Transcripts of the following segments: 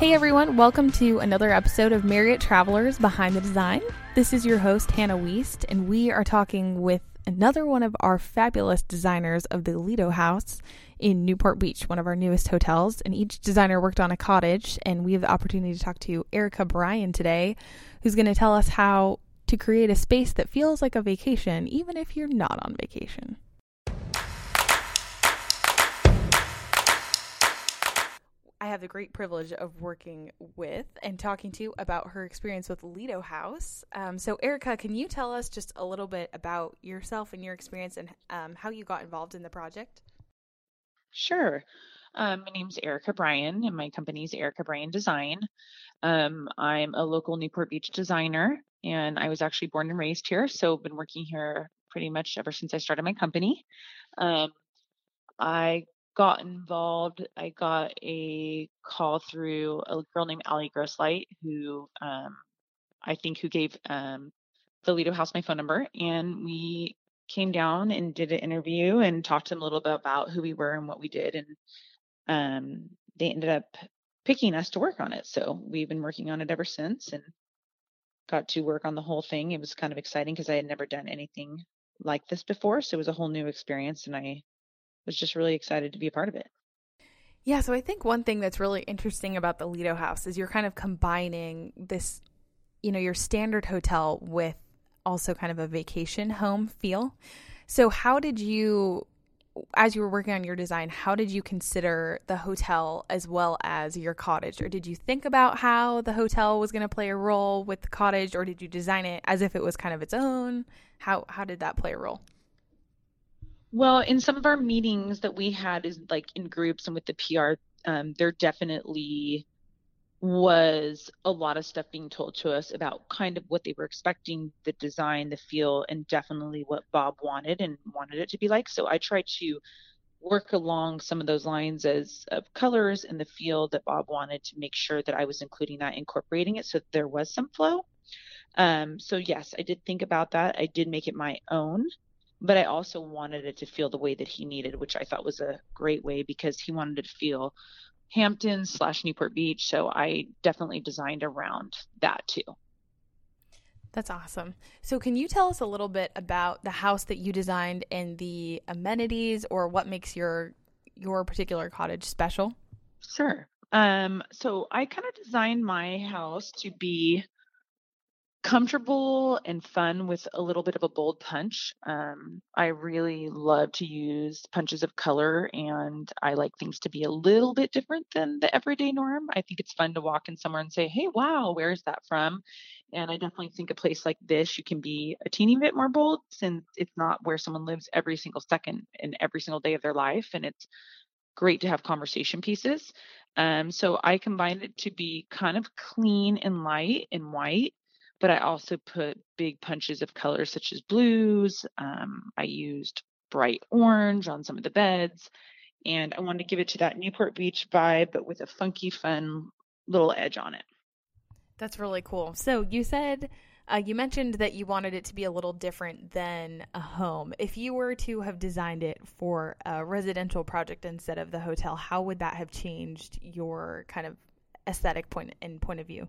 Hey everyone, welcome to another episode of Marriott Travelers Behind the Design. This is your host, Hannah Weist, and we are talking with another one of our fabulous designers of the Lido House in Newport Beach, one of our newest hotels. And each designer worked on a cottage, and we have the opportunity to talk to Erica Bryan today, who's going to tell us how to create a space that feels like a vacation, even if you're not on vacation. I have the great privilege of working with and talking to about her experience with Lido House. Um, so, Erica, can you tell us just a little bit about yourself and your experience and um, how you got involved in the project? Sure. Um, my name's Erica Bryan, and my company's Erica Bryan Design. Um, I'm a local Newport Beach designer, and I was actually born and raised here, so I've been working here pretty much ever since I started my company. Um, I got involved, I got a call through a girl named Allie Grosslight, who um, I think who gave um, the Lido House my phone number, and we came down and did an interview and talked to them a little bit about who we were and what we did, and um, they ended up picking us to work on it. So we've been working on it ever since, and got to work on the whole thing. It was kind of exciting because I had never done anything like this before, so it was a whole new experience, and I was just really excited to be a part of it. Yeah, so I think one thing that's really interesting about the Lido House is you're kind of combining this, you know, your standard hotel with also kind of a vacation home feel. So, how did you, as you were working on your design, how did you consider the hotel as well as your cottage? Or did you think about how the hotel was going to play a role with the cottage, or did you design it as if it was kind of its own? How how did that play a role? Well, in some of our meetings that we had is like in groups and with the PR, um, there definitely was a lot of stuff being told to us about kind of what they were expecting, the design, the feel, and definitely what Bob wanted and wanted it to be like. So I tried to work along some of those lines as of colors and the feel that Bob wanted to make sure that I was including that, incorporating it so there was some flow. Um, so yes, I did think about that. I did make it my own but I also wanted it to feel the way that he needed, which I thought was a great way because he wanted it to feel Hampton slash Newport Beach. So I definitely designed around that too. That's awesome. So, can you tell us a little bit about the house that you designed and the amenities, or what makes your your particular cottage special? Sure. Um, so I kind of designed my house to be comfortable and fun with a little bit of a bold punch. Um, I really love to use punches of color and I like things to be a little bit different than the everyday norm. I think it's fun to walk in somewhere and say, hey, wow, where's that from? And I definitely think a place like this, you can be a teeny bit more bold since it's not where someone lives every single second and every single day of their life. And it's great to have conversation pieces. Um, so I combined it to be kind of clean and light and white but I also put big punches of colors such as blues. Um, I used bright orange on some of the beds, and I wanted to give it to that Newport Beach vibe, but with a funky, fun little edge on it. That's really cool. So you said uh, you mentioned that you wanted it to be a little different than a home. If you were to have designed it for a residential project instead of the hotel, how would that have changed your kind of aesthetic point and point of view?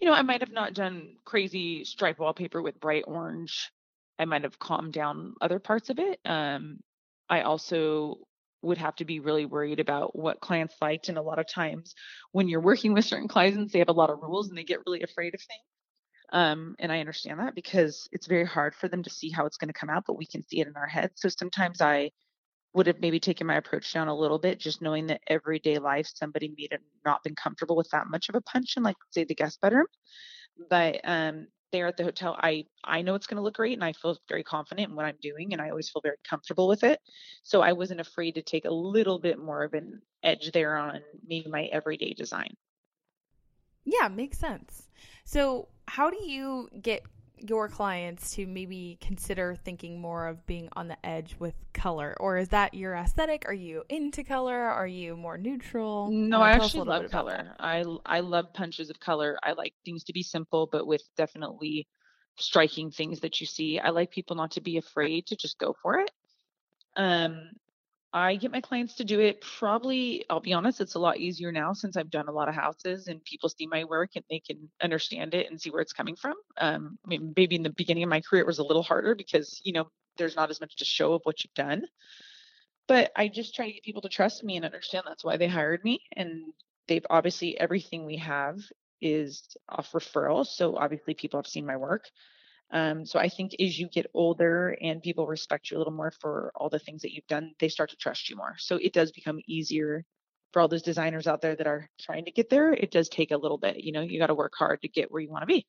You know, I might have not done crazy stripe wallpaper with bright orange. I might have calmed down other parts of it. Um, I also would have to be really worried about what clients liked. And a lot of times when you're working with certain clients, they have a lot of rules and they get really afraid of things. Um, and I understand that because it's very hard for them to see how it's going to come out, but we can see it in our head. So sometimes I would have maybe taken my approach down a little bit, just knowing that everyday life somebody may have not been comfortable with that much of a punch in, like say the guest bedroom. But um, there at the hotel, I I know it's going to look great, and I feel very confident in what I'm doing, and I always feel very comfortable with it. So I wasn't afraid to take a little bit more of an edge there on maybe my everyday design. Yeah, makes sense. So, how do you get your clients to maybe consider thinking more of being on the edge with color? Or is that your aesthetic? Are you into color? Are you more neutral? No uh, i actually love color. i i love punches of color. I like things to be simple but with definitely striking things that you see. I like people not to be afraid to just go for it. Um I get my clients to do it probably, I'll be honest, it's a lot easier now since I've done a lot of houses and people see my work and they can understand it and see where it's coming from. Um, I mean, maybe in the beginning of my career it was a little harder because, you know, there's not as much to show of what you've done. But I just try to get people to trust me and understand that's why they hired me. And they've obviously, everything we have is off referral. So obviously people have seen my work. Um, so I think as you get older and people respect you a little more for all the things that you've done, they start to trust you more. So it does become easier for all those designers out there that are trying to get there. It does take a little bit. You know, you got to work hard to get where you want to be.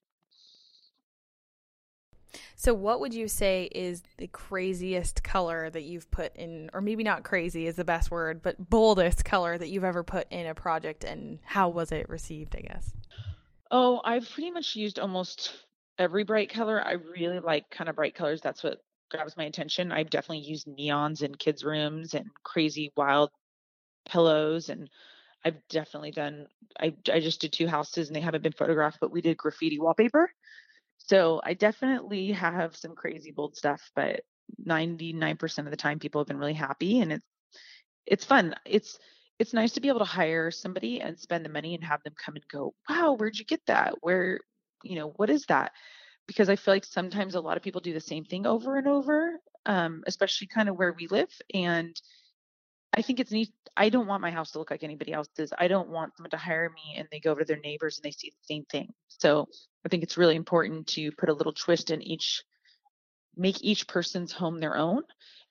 So, what would you say is the craziest color that you've put in, or maybe not crazy is the best word, but boldest color that you've ever put in a project, and how was it received? I guess. Oh, I've pretty much used almost every bright color. I really like kind of bright colors. That's what grabs my attention. I've definitely used neons in kids' rooms and crazy wild pillows and I've definitely done I I just did two houses and they haven't been photographed, but we did graffiti wallpaper. So I definitely have some crazy bold stuff, but 99% of the time people have been really happy and it's it's fun. It's it's nice to be able to hire somebody and spend the money and have them come and go, "Wow, where'd you get that? Where you know, what is that? Because I feel like sometimes a lot of people do the same thing over and over, um, especially kind of where we live. And I think it's neat. I don't want my house to look like anybody else's. I don't want someone to hire me and they go over to their neighbors and they see the same thing. So I think it's really important to put a little twist in each, make each person's home their own.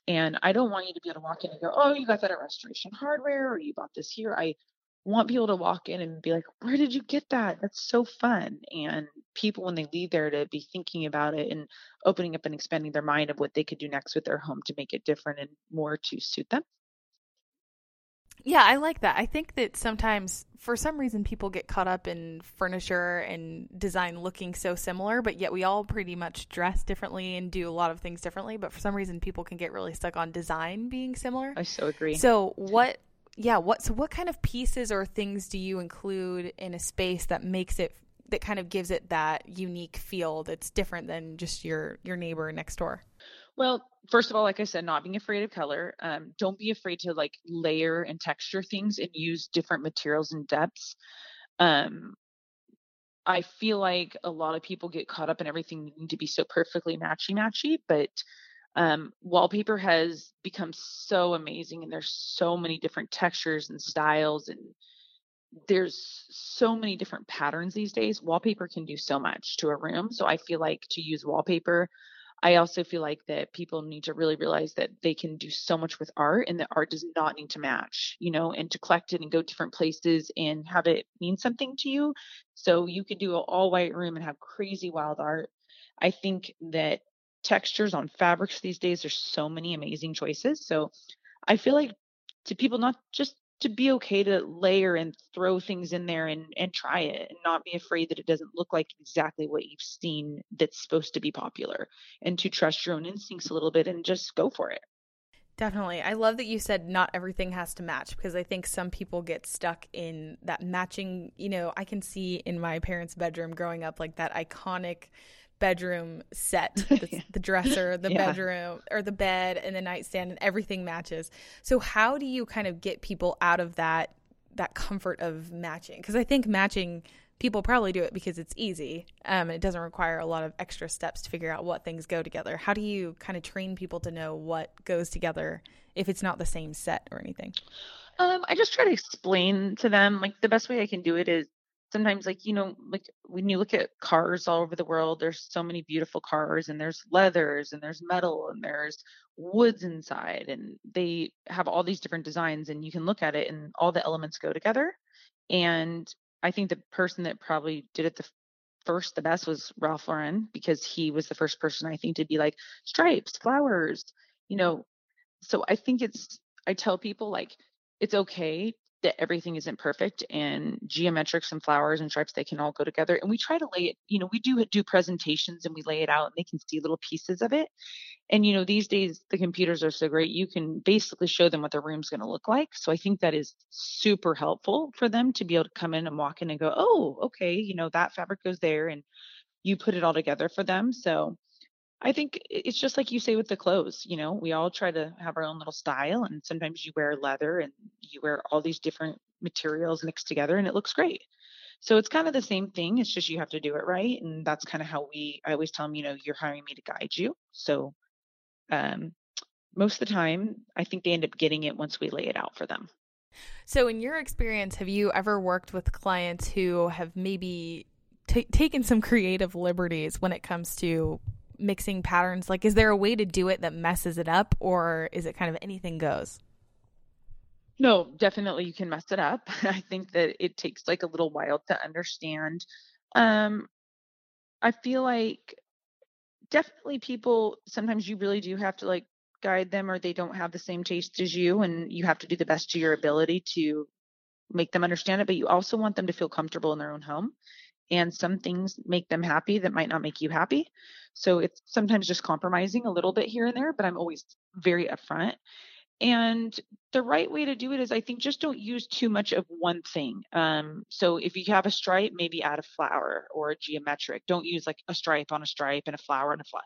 And I don't want you to be able to walk in and go, oh, you got that at Restoration Hardware or you bought this here. I want people to walk in and be like, where did you get that? That's so fun. And people, when they leave there, to be thinking about it and opening up and expanding their mind of what they could do next with their home to make it different and more to suit them. Yeah, I like that. I think that sometimes, for some reason, people get caught up in furniture and design looking so similar, but yet we all pretty much dress differently and do a lot of things differently. But for some reason, people can get really stuck on design being similar. I so agree. So, what yeah what so what kind of pieces or things do you include in a space that makes it that kind of gives it that unique feel that's different than just your your neighbor next door? Well first of all like i said not being afraid of color um, don't be afraid to like layer and texture things and use different materials and depths. Um, i feel like a lot of people get caught up in everything needing to be so perfectly matchy matchy but um, wallpaper has become so amazing and there's so many different textures and styles and there's so many different patterns these days. Wallpaper can do so much to a room so i feel like to use wallpaper i also feel like that people need to really realize that they can do so much with art and that art does not need to match you know and to collect it and go different places and have it mean something to you. So you could do an all white room and have crazy wild art. I think that textures on fabrics these days. There's so many amazing choices. So I feel like to people not just to be okay to layer and throw things in there and and try it and not be afraid that it doesn't look like exactly what you've seen that's supposed to be popular and to trust your own instincts a little bit and just go for it. Definitely. I love that you said not everything has to match because I think some people get stuck in that matching, you know, I can see in my parents' bedroom growing up like that iconic bedroom set the, the dresser the yeah. bedroom or the bed and the nightstand and everything matches. So how do you kind of get people out of that that comfort of matching? Because i think matching people probably do it because it's easy um, and it doesn't require a lot of extra steps to figure out what things go together. How do you kind of train people to know what goes together if it's not the same set or anything? Um, i just try to explain to them like the best way i can do it is sometimes like you know like when you look at cars all over the world there's so many beautiful cars and there's leathers and there's metal and there's woods inside and they have all these different designs and you can look at it and all the elements go together. And i think the person that probably did it the first the best was ralph lauren because he was the first person i think to be like stripes flowers you know? So i think it's i tell people like it's okay that everything isn't perfect and geometrics and flowers and stripes they can all go together and we try to lay it you know we do do presentations and we lay it out and they can see little pieces of it and you know these days the computers are so great you can basically show them what the room's going to look like so i think that is super helpful for them to be able to come in and walk in and go oh okay you know that fabric goes there and you put it all together for them so I think it's just like you say with the clothes, you know, we all try to have our own little style and sometimes you wear leather and you wear all these different materials mixed together and it looks great. So it's kind of the same thing. It's just you have to do it right. And that's kind of how we, I always tell them, you know, you're hiring me to guide you. So um, most of the time, I think they end up getting it once we lay it out for them. So, in your experience, have you ever worked with clients who have maybe t- taken some creative liberties when it comes to mixing patterns? Like, is there a way to do it that messes it up, or is it kind of anything goes? No, definitely you can mess it up. I think that it takes like a little while to understand. Um, I feel like definitely people sometimes you really do have to like guide them or they don't have the same taste as you and you have to do the best to your ability to make them understand it but you also want them to feel comfortable in their own home and some things make them happy that might not make you happy so it's sometimes just compromising a little bit here and there but i'm always very upfront and the right way to do it is, I think, just don't use too much of one thing. Um, so if you have a stripe, maybe add a flower or a geometric. Don't use like a stripe on a stripe and a flower and a flower.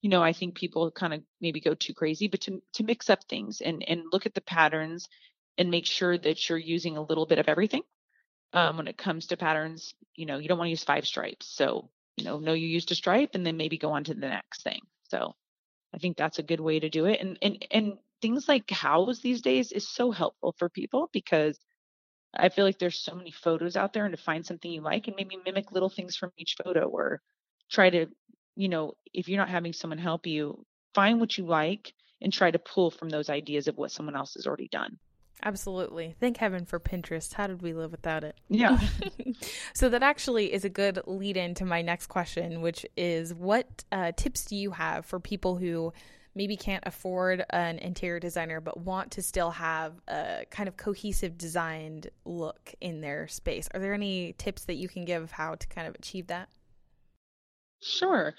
You know, I think people kind of maybe go too crazy, but to to mix up things and and look at the patterns and make sure that you're using a little bit of everything. Um, when it comes to patterns, you know, you don't want to use five stripes. So, you know, know you used a stripe and then maybe go on to the next thing. So I think that's a good way to do it. And and and things like Houzz these days is so helpful for people because I feel like there's so many photos out there and to find something you like and maybe mimic little things from each photo or try to, you know, if you're not having someone help you, find what you like and try to pull from those ideas of what someone else has already done. Absolutely. Thank heaven for Pinterest. How did we live without it? Yeah. so that actually is a good lead in to my next question, which is what uh, tips do you have for people who maybe can't afford an interior designer but want to still have a kind of cohesive designed look in their space. Are there any tips that you can give how to kind of achieve that? Sure.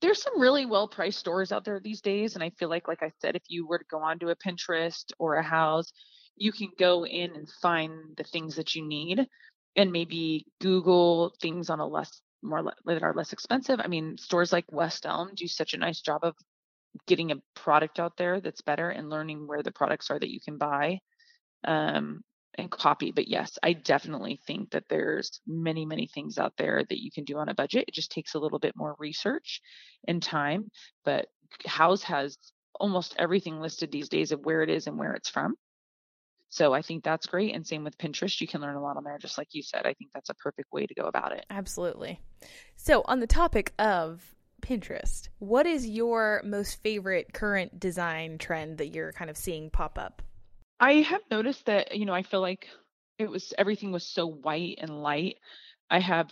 There's some really well priced stores out there these days. And I feel like, like I said, if you were to go onto a Pinterest or a Houzz, you can go in and find the things that you need and maybe Google things on a less more that are less expensive. I mean, stores like West Elm do such a nice job of getting a product out there that's better and learning where the products are that you can buy um, and copy. But yes, I definitely think that there's many, many things out there that you can do on a budget. It just takes a little bit more research and time. But Houzz has almost everything listed these days of where it is and where it's from. So I think that's great. And same with Pinterest. You can learn a lot on there, just like you said. I think that's a perfect way to go about it. Absolutely. So, on the topic of Pinterest. What is your most favorite current design trend that you're kind of seeing pop up? I have noticed that, you know, I feel like it was everything was so white and light. I have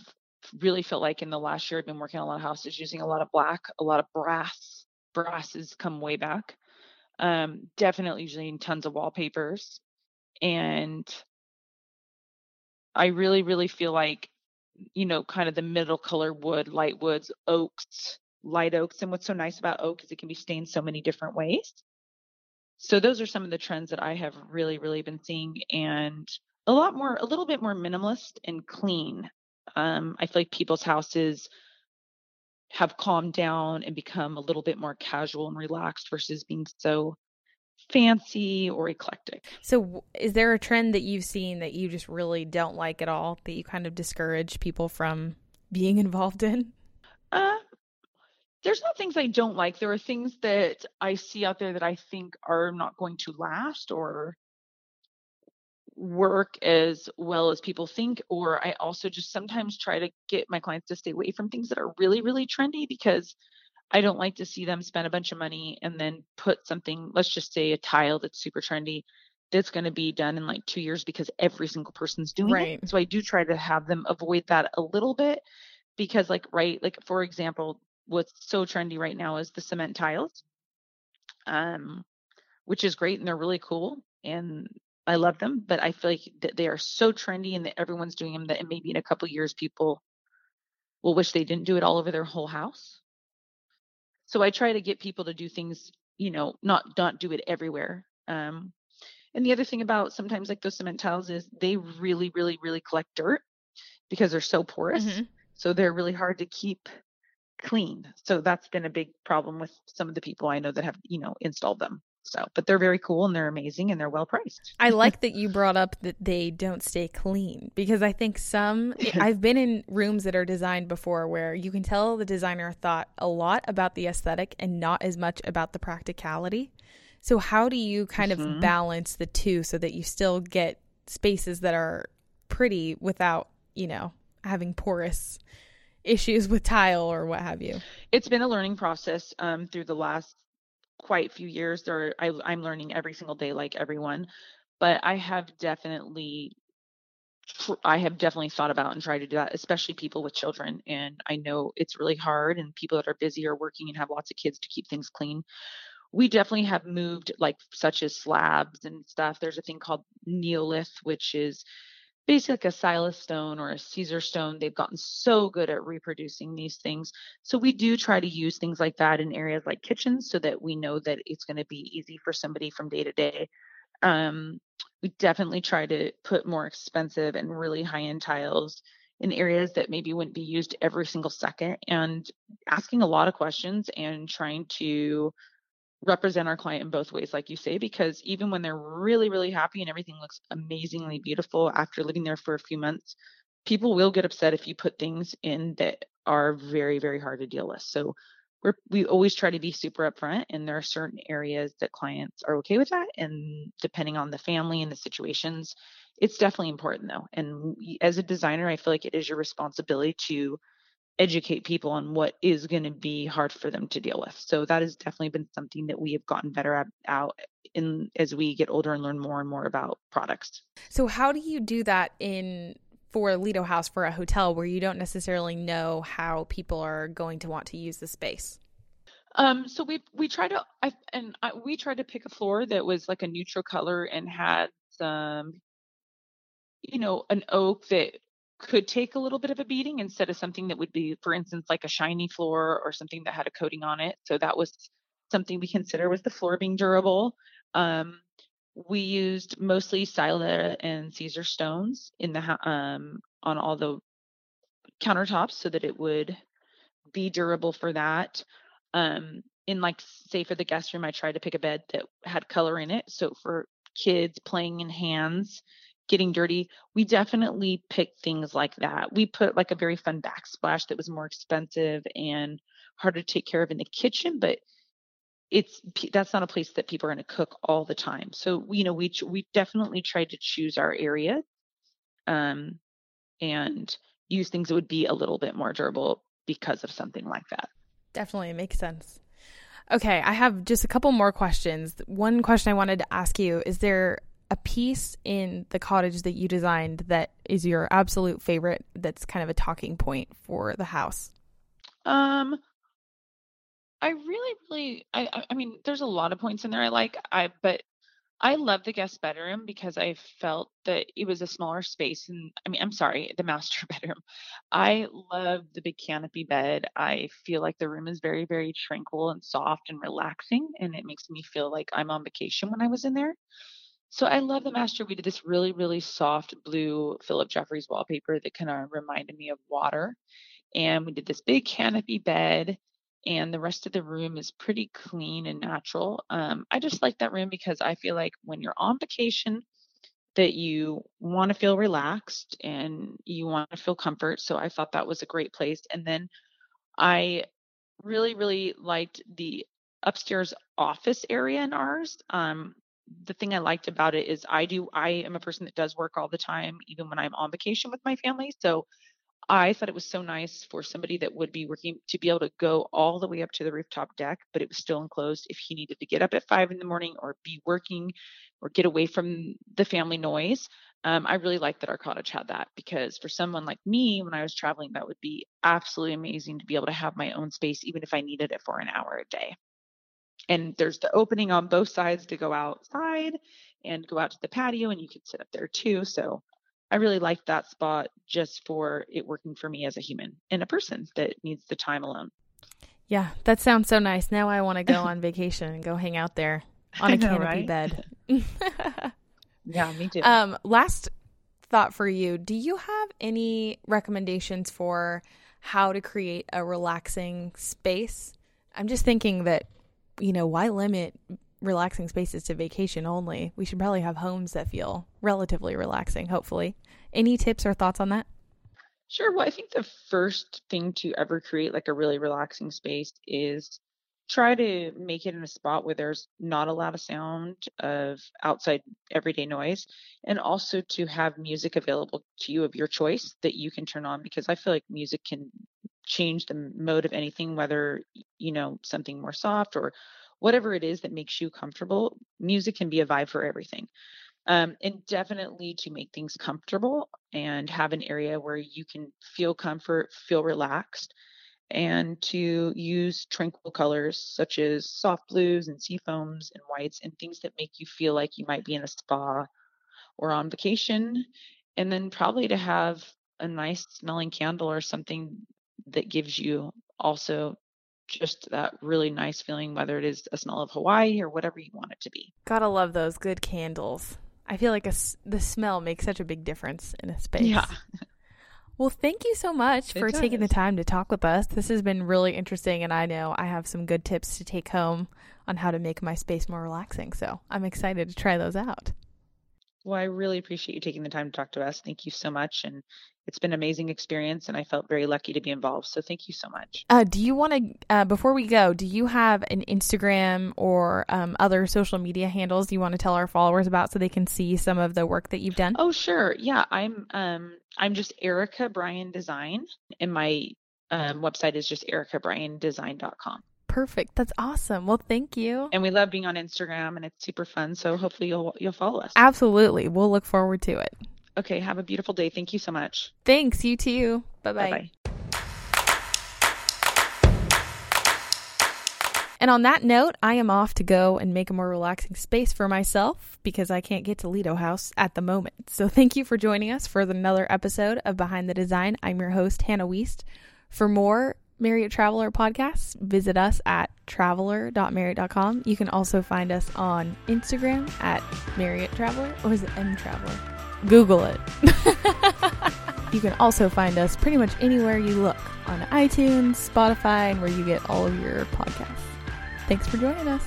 really felt like in the last year I've been working on a lot of houses using a lot of black, a lot of brass. Brass has come way back. Um, definitely using tons of wallpapers. And I really, really feel like you know, kind of the middle color wood, light woods, oaks, light oaks. And what's so nice about oak is it can be stained so many different ways. So those are some of the trends that I have really, really been seeing and a lot more, a little bit more minimalist and clean. Um, I feel like people's houses have calmed down and become a little bit more casual and relaxed versus being so fancy or eclectic. So, is there a trend that you've seen that you just really don't like at all that you kind of discourage people from being involved in? Uh, there's not things I don't like. There are things that I see out there that I think are not going to last or work as well as people think. Or I also just sometimes try to get my clients to stay away from things that are really, really trendy because I don't like to see them spend a bunch of money and then put something, let's just say a tile that's super trendy, that's going to be done in like two years because every single person's doing right. it. So I do try to have them avoid that a little bit because, like, right, like for example, what's so trendy right now is the cement tiles, um, which is great and they're really cool and I love them. But I feel like that they are so trendy and that everyone's doing them that maybe in a couple years people will wish they didn't do it all over their whole house. So I try to get people to do things, you know, not not do it everywhere. Um, and the other thing about sometimes like those cement tiles is they really, really, really collect dirt because they're so porous. Mm-hmm. So they're really hard to keep clean. So that's been a big problem with some of the people I know that have, you know, installed them. So, but they're very cool and they're amazing and they're well priced. I like that you brought up that they don't stay clean because I think some, I've been in rooms that are designed before where you can tell the designer thought a lot about the aesthetic and not as much about the practicality. So, how do you kind mm-hmm. of balance the two so that you still get spaces that are pretty without, you know, having porous issues with tile or what have you? It's been a learning process um, through the last quite a few years. There, I, I'm learning every single day, like everyone. But I have definitely, I have definitely thought about and tried to do that, especially people with children. And I know it's really hard, and people that are busy or working and have lots of kids to keep things clean. We definitely have moved, like such as slabs and stuff. There's a thing called neolith, which is basically like a Silestone or a Caesar stone. They've gotten so good at reproducing these things. So we do try to use things like that in areas like kitchens so that we know that it's going to be easy for somebody from day to day. Um, we definitely try to put more expensive and really high end tiles in areas that maybe wouldn't be used every single second and asking a lot of questions and trying to represent our client in both ways, like you say, because even when they're really, really happy and everything looks amazingly beautiful after living there for a few months, people will get upset if you put things in that are very, very hard to deal with. So we're, we always try to be super upfront, and there are certain areas that clients are okay with that. And depending on the family and the situations, it's definitely important though. And mm, as a designer, I feel like it is your responsibility to educate people on what is going to be hard for them to deal with. So that has definitely been something that we have gotten better at out in as we get older and learn more and more about products. So how do you do that in for Lido House for a hotel where you don't necessarily know how people are going to want to use the space? Um, so we we try to I, and I, we tried to pick a floor that was like a neutral color and had some, you know, an oak that could take a little bit of a beating instead of something that would be, for instance, like a shiny floor or something that had a coating on it. So that was something we consider was the floor being durable. Um, we used mostly Sila and Caesar stones in the um, on all the countertops so that it would be durable for that. Um, in like say for the guest room, I tried to pick a bed that had color in it. So for kids playing in hands, getting dirty, we definitely picked things like that. We put like a very fun backsplash that was more expensive and harder to take care of in the kitchen, but it's that's not a place that people are going to cook all the time. So you know we we definitely tried to choose our area, um, and use things that would be a little bit more durable because of something like that. Definitely makes sense. Okay, I have just a couple more questions. One question I wanted to ask you is there a piece in the cottage that you designed that is your absolute favorite that's kind of a talking point for the house? Um I really really I I mean there's a lot of points in there I like I but I love the guest bedroom because I felt that it was a smaller space and I mean I'm sorry the master bedroom. I love the big canopy bed. I feel like the room is very very tranquil and soft and relaxing and it makes me feel like I'm on vacation when I was in there. So I love the master. We did this really, really soft blue Phillip Jeffries wallpaper that kind of reminded me of water. And we did this big canopy bed, and the rest of the room is pretty clean and natural. Um, I just like that room because I feel like when you're on vacation, that you want to feel relaxed and you want to feel comfort. So I thought that was a great place. And then I really, really liked the upstairs office area in ours. Um, the thing I liked about it is I do I am a person that does work all the time, even when I'm on vacation with my family. So I thought it was so nice for somebody that would be working to be able to go all the way up to the rooftop deck, but it was still enclosed if he needed to get up at five in the morning or be working or get away from the family noise. Um, I really liked that our cottage had that because for someone like me, when I was traveling, that would be absolutely amazing to be able to have my own space, even if I needed it for an hour a day and there's the opening on both sides to go outside and go out to the patio and you can sit up there too. So i really like that spot just for it working for me as a human and a person that needs the time alone. Yeah that sounds so nice. Now i want to go on vacation and go hang out there on a know, canopy right? bed. Yeah me too. Um last thought for you. Do you have any recommendations for how to create a relaxing space. I'm just thinking that, you know, why limit relaxing spaces to vacation only? We should probably have homes that feel relatively relaxing, hopefully. Any tips or thoughts on that? Sure. Well, I think the first thing to ever create like a really relaxing space is try to make it in a spot where there's not a lot of sound of outside everyday noise and also to have music available to you of your choice that you can turn on because I feel like music can change the mode of anything whether you know something more soft or whatever it is that makes you comfortable music can be a vibe for everything um, and definitely to make things comfortable and have an area where you can feel comfort feel relaxed and to use tranquil colors such as soft blues and sea foams and whites and things that make you feel like you might be in a spa or on vacation. And then probably to have a nice smelling candle or something that gives you also just that really nice feeling, whether it is a smell of Hawaii or whatever you want it to be. Gotta love those good candles. I feel like a, the smell makes such a big difference in a space. Yeah. Well, thank you so much for taking the time to talk with us. This has been really interesting, and I know I have some good tips to take home on how to make my space more relaxing. So I'm excited to try those out. Well, I really appreciate you taking the time to talk to us. Thank you so much. And it's been an amazing experience and I felt very lucky to be involved. So thank you so much. Uh, do you want to, uh, before we go, do you have an Instagram or um, other social media handles you want to tell our followers about so they can see some of the work that you've done? Oh, sure. Yeah. I'm, um, I'm just Erica Bryan Design and my um, website is just ericabryandesign.com. Perfect. That's awesome. Well, thank you. And we love being on Instagram and it's super fun. So hopefully you'll you'll follow us. Absolutely. We'll look forward to it. Okay, have a beautiful day. Thank you so much. Thanks, you too. Bye-bye. Bye-bye. And on that note, I am off to go and make a more relaxing space for myself because I can't get to Lido House at the moment. So thank you for joining us for another episode of Behind the Design. I'm your host, Hannah Weist. For more Marriott Traveler podcasts, visit us at traveler.marriott.com. You can also find us on Instagram at Marriott Traveler, or is it M Traveler? Google it. you can also find us pretty much anywhere you look on iTunes, Spotify, and where you get all of your podcasts. Thanks for joining us.